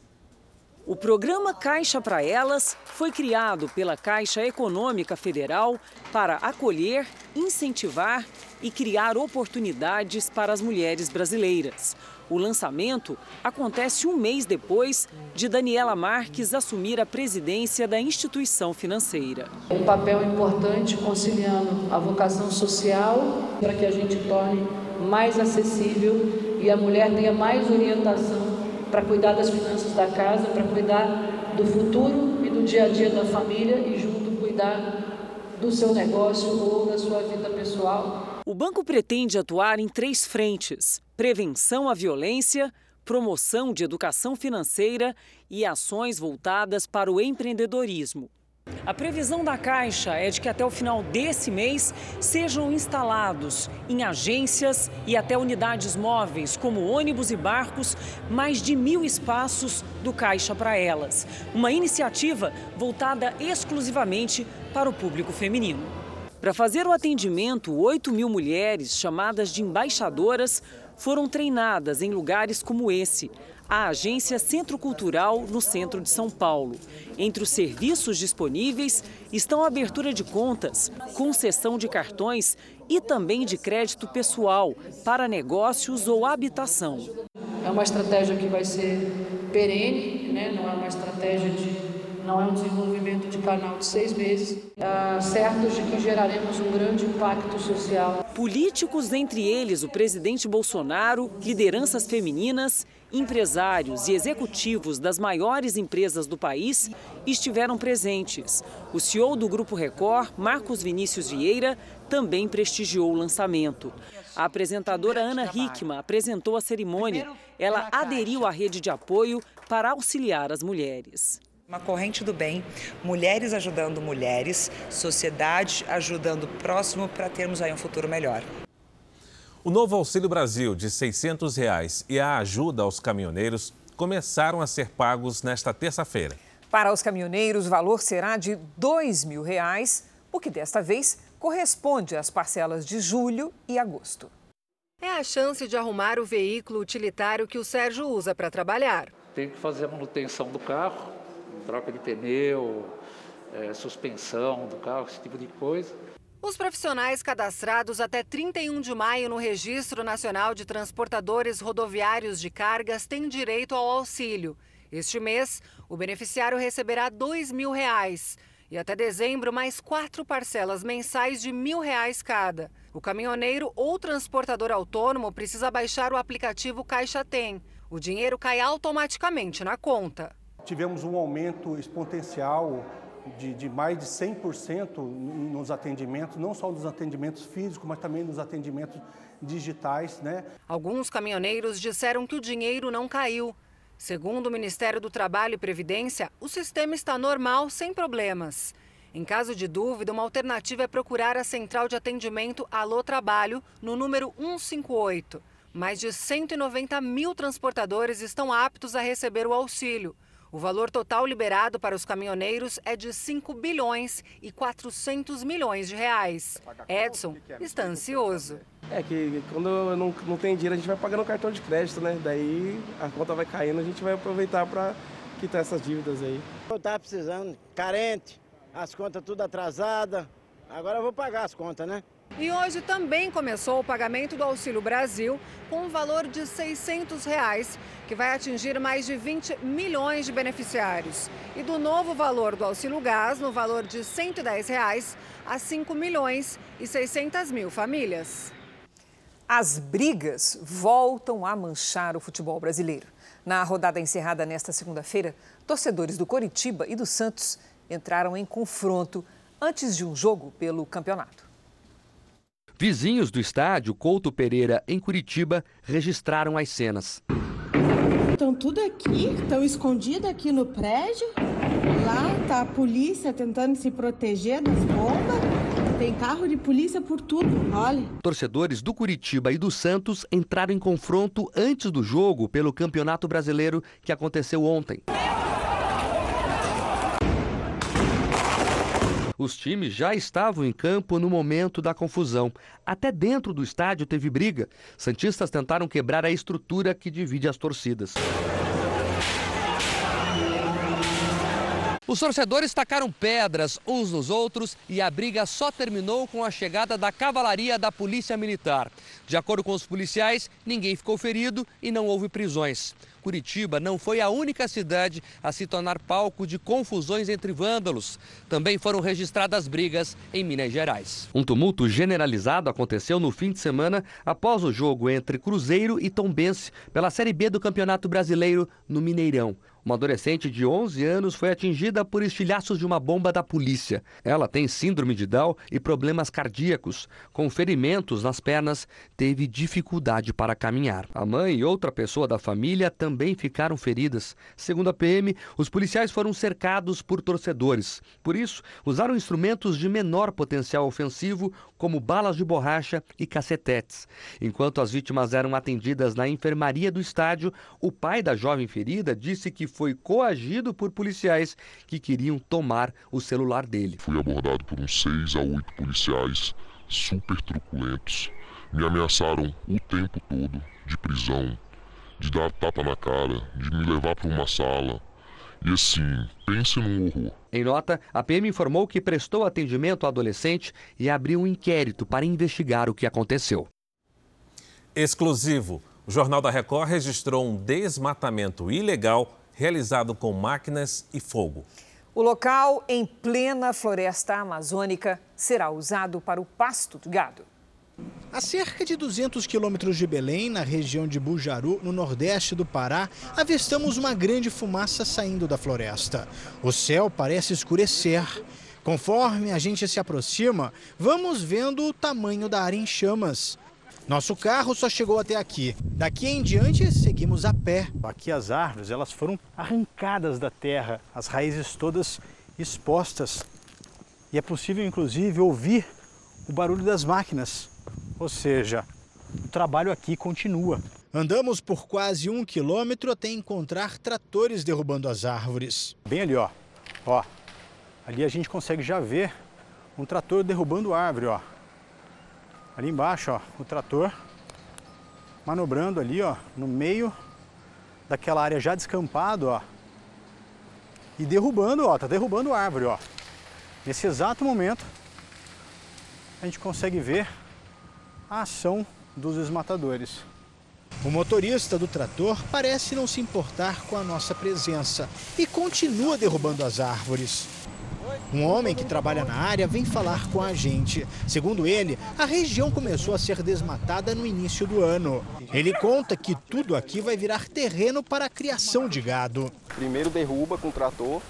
S48: O programa Caixa para Elas foi criado pela Caixa Econômica Federal para acolher, incentivar e criar oportunidades para as mulheres brasileiras. O lançamento acontece um mês depois de Daniela Marques assumir a presidência da instituição financeira.
S49: Um papel importante conciliando a vocação social para que a gente torne mais acessível e a mulher tenha mais orientação para cuidar das finanças da casa, para cuidar do futuro e do dia a dia da família e junto cuidar do seu negócio ou da sua vida pessoal.
S48: O banco pretende atuar em três frentes: prevenção à violência, promoção de educação financeira e ações voltadas para o empreendedorismo. A previsão da Caixa é de que até o final desse mês sejam instalados em agências e até unidades móveis, como ônibus e barcos, mais de mil espaços do Caixa para elas. Uma iniciativa voltada exclusivamente para o público feminino. Para fazer o atendimento, 8 mil mulheres, chamadas de embaixadoras, foram treinadas em lugares como esse a agência Centro Cultural no centro de São Paulo. Entre os serviços disponíveis estão a abertura de contas, concessão de cartões e também de crédito pessoal para negócios ou habitação.
S49: É uma estratégia que vai ser perene, né? não é uma estratégia de não é um desenvolvimento de canal de seis meses, é, certos de que geraremos um grande impacto social.
S48: Políticos, entre eles o presidente Bolsonaro, lideranças femininas empresários e executivos das maiores empresas do país estiveram presentes. O CEO do Grupo Record, Marcos Vinícius Vieira, também prestigiou o lançamento. A apresentadora Ana Hickman apresentou a cerimônia. Ela aderiu à rede de apoio para auxiliar as mulheres.
S50: Uma corrente do bem, mulheres ajudando mulheres, sociedade ajudando o próximo para termos aí um futuro melhor.
S3: O novo Auxílio Brasil de 600 reais e a ajuda aos caminhoneiros começaram a ser pagos nesta terça-feira.
S2: Para os caminhoneiros, o valor será de 2 mil reais, o que desta vez corresponde às parcelas de julho e agosto.
S51: é a chance de arrumar o veículo utilitário que o Sérgio usa para trabalhar.
S52: Tem que fazer a manutenção do carro, troca de pneu, é, suspensão do carro, esse tipo de coisa.
S51: Os profissionais cadastrados até 31 de maio no Registro Nacional de Transportadores Rodoviários de Cargas têm direito ao auxílio. Este mês, o beneficiário receberá 2 mil reais. E até dezembro, mais quatro parcelas mensais de mil reais cada. O caminhoneiro ou transportador autônomo precisa baixar o aplicativo Caixa Tem. O dinheiro cai automaticamente na conta.
S53: Tivemos um aumento exponencial de, de mais de 100% nos atendimentos, não só nos atendimentos físicos, mas também nos atendimentos digitais. Né?
S51: Alguns caminhoneiros disseram que o dinheiro não caiu. Segundo o Ministério do Trabalho e Previdência, o sistema está normal, sem problemas. Em caso de dúvida, uma alternativa é procurar a central de atendimento Alô Trabalho no número 158. Mais de 190 mil transportadores estão aptos a receber o auxílio. O valor total liberado para os caminhoneiros é de 5 bilhões e 400 milhões de reais. Edson está ansioso.
S54: É que quando não, não tem dinheiro a gente vai pagando cartão de crédito, né? Daí a conta vai caindo, a gente vai aproveitar para quitar essas dívidas aí.
S55: Eu estava precisando, carente, as contas tudo atrasadas. Agora eu vou pagar as contas, né?
S51: E hoje também começou o pagamento do Auxílio Brasil com um valor de 600 reais, que vai atingir mais de 20 milhões de beneficiários. E do novo valor do Auxílio Gás, no valor de 110 reais, a 5 milhões e 600 mil famílias.
S2: As brigas voltam a manchar o futebol brasileiro. Na rodada encerrada nesta segunda-feira, torcedores do Coritiba e do Santos entraram em confronto antes de um jogo pelo campeonato.
S39: Vizinhos do estádio Couto Pereira, em Curitiba, registraram as cenas.
S56: Estão tudo aqui, estão escondidos aqui no prédio. Lá está a polícia tentando se proteger das bombas. Tem carro de polícia por tudo, olha.
S39: Torcedores do Curitiba e do Santos entraram em confronto antes do jogo pelo Campeonato Brasileiro que aconteceu ontem. Os times já estavam em campo no momento da confusão. Até dentro do estádio teve briga. Santistas tentaram quebrar a estrutura que divide as torcidas. Os torcedores tacaram pedras uns nos outros e a briga só terminou com a chegada da cavalaria da Polícia Militar. De acordo com os policiais, ninguém ficou ferido e não houve prisões. Curitiba não foi a única cidade a se tornar palco de confusões entre vândalos. Também foram registradas brigas em Minas Gerais. Um tumulto generalizado aconteceu no fim de semana após o jogo entre Cruzeiro e Tombense pela Série B do Campeonato Brasileiro no Mineirão. Uma adolescente de 11 anos foi atingida por estilhaços de uma bomba da polícia. Ela tem síndrome de Down e problemas cardíacos. Com ferimentos nas pernas, teve dificuldade para caminhar. A mãe e outra pessoa da família também ficaram feridas. Segundo a PM, os policiais foram cercados por torcedores. Por isso, usaram instrumentos de menor potencial ofensivo, como balas de borracha e cacetetes. Enquanto as vítimas eram atendidas na enfermaria do estádio, o pai da jovem ferida disse que foi coagido por policiais que queriam tomar o celular dele.
S33: Fui abordado por uns seis a oito policiais super truculentos. Me ameaçaram o tempo todo de prisão, de dar tapa na cara, de me levar para uma sala. E assim, pense num horror.
S39: Em nota, a PM informou que prestou atendimento ao adolescente e abriu um inquérito para investigar o que aconteceu.
S3: Exclusivo. O Jornal da Record registrou um desmatamento ilegal realizado com máquinas e fogo.
S2: O local, em plena floresta amazônica, será usado para o pasto de gado.
S57: A cerca de 200 quilômetros de Belém, na região de Bujaru, no nordeste do Pará, avistamos uma grande fumaça saindo da floresta. O céu parece escurecer. Conforme a gente se aproxima, vamos vendo o tamanho da área em chamas. Nosso carro só chegou até aqui. Daqui em diante, seguimos a pé. Aqui as árvores, elas foram arrancadas da terra, as raízes todas expostas. E é possível, inclusive, ouvir o barulho das máquinas. Ou seja, o trabalho aqui continua. Andamos por quase um quilômetro até encontrar tratores derrubando as árvores. Bem ali, ó. Ó, ali a gente consegue já ver um trator derrubando árvore, ó. Ali embaixo, ó, o trator manobrando ali, ó, no meio daquela área já descampado, ó. E derrubando, ó, tá derrubando árvore, ó. Nesse exato momento, a gente consegue ver a ação dos desmatadores. O motorista do trator parece não se importar com a nossa presença e continua derrubando as árvores. Um homem que trabalha na área vem falar com a gente. Segundo ele, a região começou a ser desmatada no início do ano. Ele conta que tudo aqui vai virar terreno para a criação de gado.
S58: Primeiro derruba com o trator,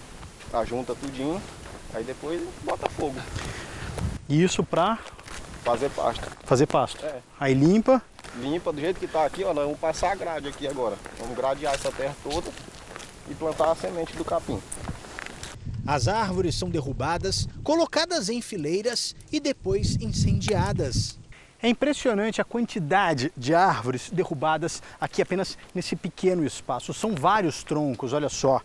S58: ajunta tudinho, aí depois bota fogo.
S57: Isso para
S58: fazer pasto.
S57: Fazer pasto.
S58: É.
S57: Aí limpa.
S58: Limpa do jeito que está aqui, ó, nós vamos passar a grade aqui agora. Vamos gradear essa terra toda e plantar a semente do capim.
S57: As árvores são derrubadas, colocadas em fileiras e depois incendiadas. É impressionante a quantidade de árvores derrubadas aqui apenas nesse pequeno espaço. São vários troncos, olha só.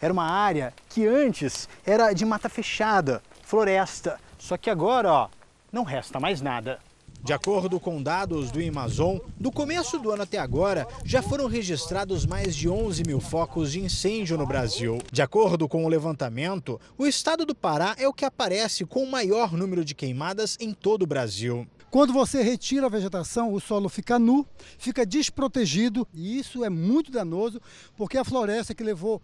S57: Era uma área que antes era de mata fechada, floresta. Só que agora, ó, não resta mais nada. De acordo com dados do Amazon, do começo do ano até agora, já foram registrados mais de 11 mil focos de incêndio no Brasil. De acordo com o levantamento, o estado do Pará é o que aparece com o maior número de queimadas em todo o Brasil.
S59: Quando você retira a vegetação, o solo fica nu, fica desprotegido e isso é muito danoso, porque a floresta que levou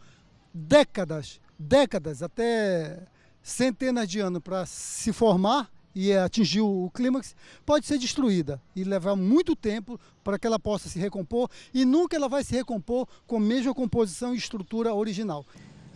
S59: décadas, décadas, até centenas de anos para se formar, e atingir o clímax, pode ser destruída e levar muito tempo para que ela possa se recompor e nunca ela vai se recompor com a mesma composição e estrutura original.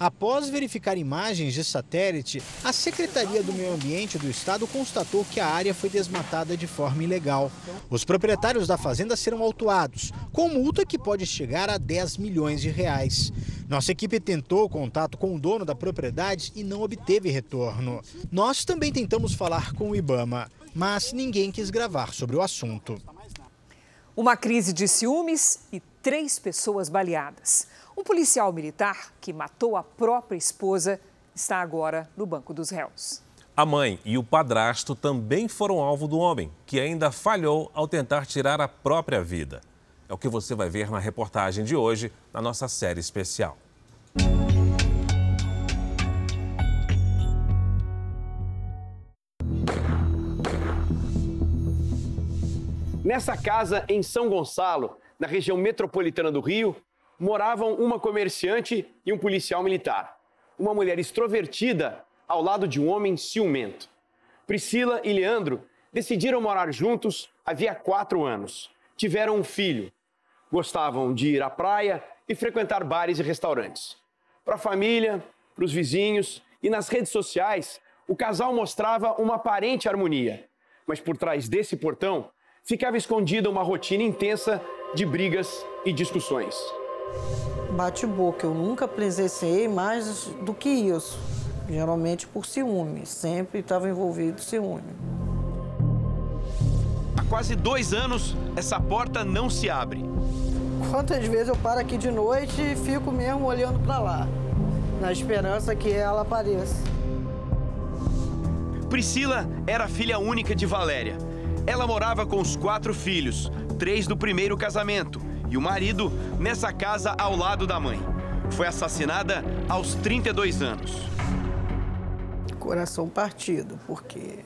S57: Após verificar imagens de satélite, a Secretaria do Meio Ambiente do Estado constatou que a área foi desmatada de forma ilegal. Os proprietários da fazenda serão autuados, com multa que pode chegar a 10 milhões de reais. Nossa equipe tentou contato com o dono da propriedade e não obteve retorno. Nós também tentamos falar com o Ibama, mas ninguém quis gravar sobre o assunto.
S2: Uma crise de ciúmes e três pessoas baleadas. Um policial militar que matou a própria esposa está agora no banco dos réus.
S3: A mãe e o padrasto também foram alvo do homem, que ainda falhou ao tentar tirar a própria vida. É o que você vai ver na reportagem de hoje, na nossa série especial.
S60: Nessa casa em São Gonçalo, na região metropolitana do Rio, moravam uma comerciante e um policial militar. Uma mulher extrovertida ao lado de um homem ciumento. Priscila e Leandro decidiram morar juntos havia quatro anos. Tiveram um filho. Gostavam de ir à praia e frequentar bares e restaurantes. Para a família, para os vizinhos e nas redes sociais, o casal mostrava uma aparente harmonia. Mas por trás desse portão ficava escondida uma rotina intensa de brigas e discussões.
S61: Bate-boca, eu nunca presenciei mais do que isso. Geralmente por ciúme, sempre estava envolvido em ciúme.
S60: Há quase dois anos, essa porta não se abre.
S61: Quantas vezes eu paro aqui de noite e fico mesmo olhando para lá, na esperança que ela apareça.
S60: Priscila era filha única de Valéria. Ela morava com os quatro filhos, três do primeiro casamento, e o marido nessa casa ao lado da mãe. Foi assassinada aos 32 anos.
S61: Coração partido, porque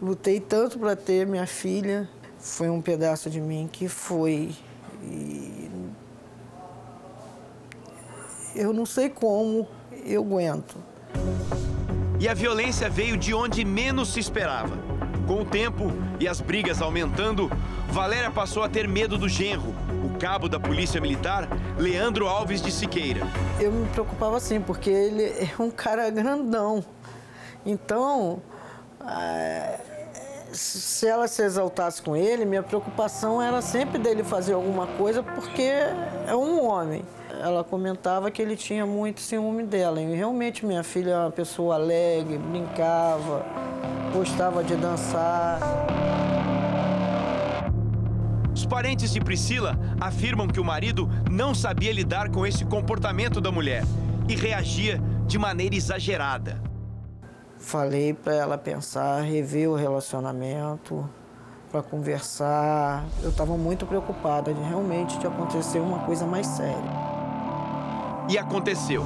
S61: lutei tanto para ter minha filha, foi um pedaço de mim que foi. E eu não sei como eu aguento.
S60: E a violência veio de onde menos se esperava. Com o tempo e as brigas aumentando, Valéria passou a ter medo do genro, o cabo da Polícia Militar, Leandro Alves de Siqueira.
S61: Eu me preocupava assim, porque ele é um cara grandão. Então, é, se ela se exaltasse com ele, minha preocupação era sempre dele fazer alguma coisa, porque é um homem. Ela comentava que ele tinha muito ciúme dela. E realmente minha filha é uma pessoa alegre, brincava, gostava de dançar.
S60: Os parentes de Priscila afirmam que o marido não sabia lidar com esse comportamento da mulher e reagia de maneira exagerada.
S61: Falei para ela pensar, rever o relacionamento, para conversar. Eu estava muito preocupada de realmente de acontecer uma coisa mais séria.
S60: E aconteceu.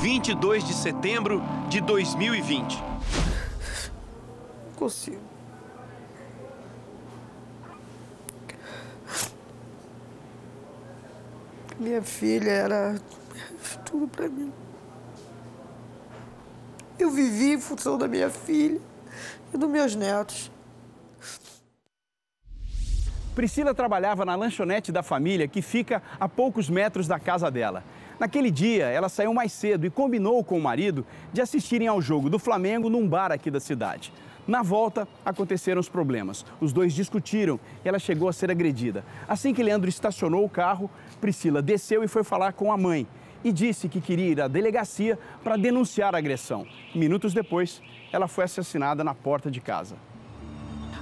S60: 22 de setembro de 2020.
S61: Não consigo. Minha filha era tudo para mim. Eu vivi em função da minha filha e dos meus netos.
S60: Priscila trabalhava na lanchonete da família que fica a poucos metros da casa dela. Naquele dia, ela saiu mais cedo e combinou com o marido de assistirem ao jogo do Flamengo num bar aqui da cidade. Na volta, aconteceram os problemas. Os dois discutiram e ela chegou a ser agredida. Assim que Leandro estacionou o carro, Priscila desceu e foi falar com a mãe e disse que queria ir à delegacia para denunciar a agressão. Minutos depois, ela foi assassinada na porta de casa.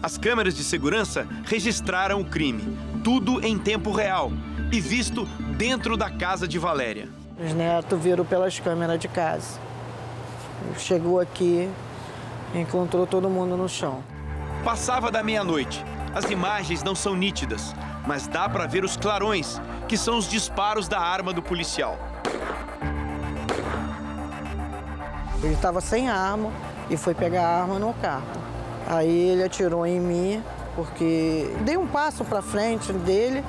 S60: As câmeras de segurança registraram o crime, tudo em tempo real e visto dentro da casa de Valéria.
S61: Os netos viram pelas câmeras de casa. Chegou aqui, encontrou todo mundo no chão.
S60: Passava da meia-noite. As imagens não são nítidas, mas dá para ver os clarões, que são os disparos da arma do policial.
S61: Ele estava sem arma e foi pegar a arma no carro. Aí ele atirou em mim, porque dei um passo para frente dele,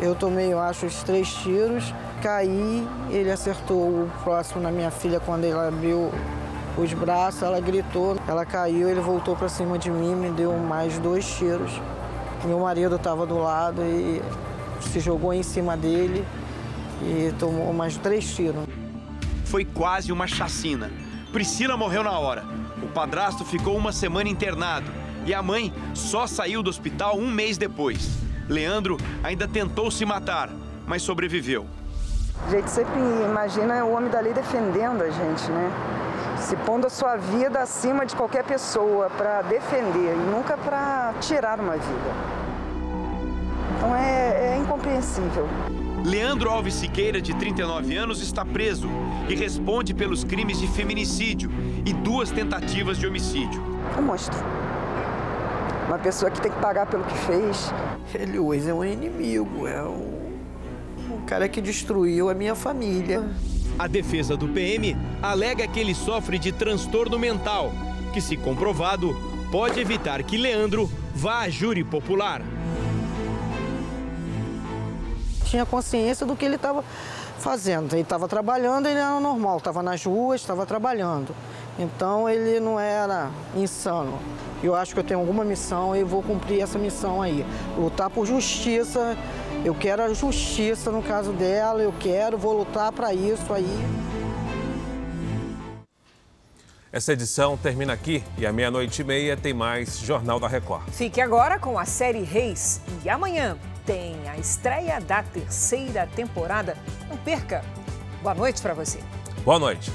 S61: eu tomei, eu acho, os três tiros, caí, ele acertou o próximo na minha filha quando ele abriu os braços, ela gritou, ela caiu, ele voltou para cima de mim, me deu mais dois tiros. Meu marido estava do lado e se jogou em cima dele e tomou mais três tiros.
S60: Foi quase uma chacina. Priscila morreu na hora. O padrasto ficou uma semana internado e a mãe só saiu do hospital um mês depois. Leandro ainda tentou se matar, mas sobreviveu.
S62: A gente sempre imagina o homem da lei defendendo a gente, né? Se pondo a sua vida acima de qualquer pessoa para defender e nunca para tirar uma vida. Então é, é incompreensível.
S60: Leandro Alves Siqueira, de 39 anos, está preso e responde pelos crimes de feminicídio e duas tentativas de homicídio.
S62: É um monstro. Uma pessoa que tem que pagar pelo que fez.
S61: Ele hoje é um inimigo, é um, um cara que destruiu a minha família.
S60: A defesa do PM alega que ele sofre de transtorno mental, que, se comprovado, pode evitar que Leandro vá a júri popular.
S61: Tinha consciência do que ele estava fazendo. Ele estava trabalhando, ele era normal, estava nas ruas, estava trabalhando. Então ele não era insano. Eu acho que eu tenho alguma missão e vou cumprir essa missão aí. Lutar por justiça. Eu quero a justiça no caso dela, eu quero, vou lutar para isso aí.
S3: Essa edição termina aqui e à meia-noite e meia tem mais Jornal da Record.
S2: Fique agora com a série Reis e amanhã tem a estreia da terceira temporada. Não perca. Boa noite para você.
S3: Boa noite.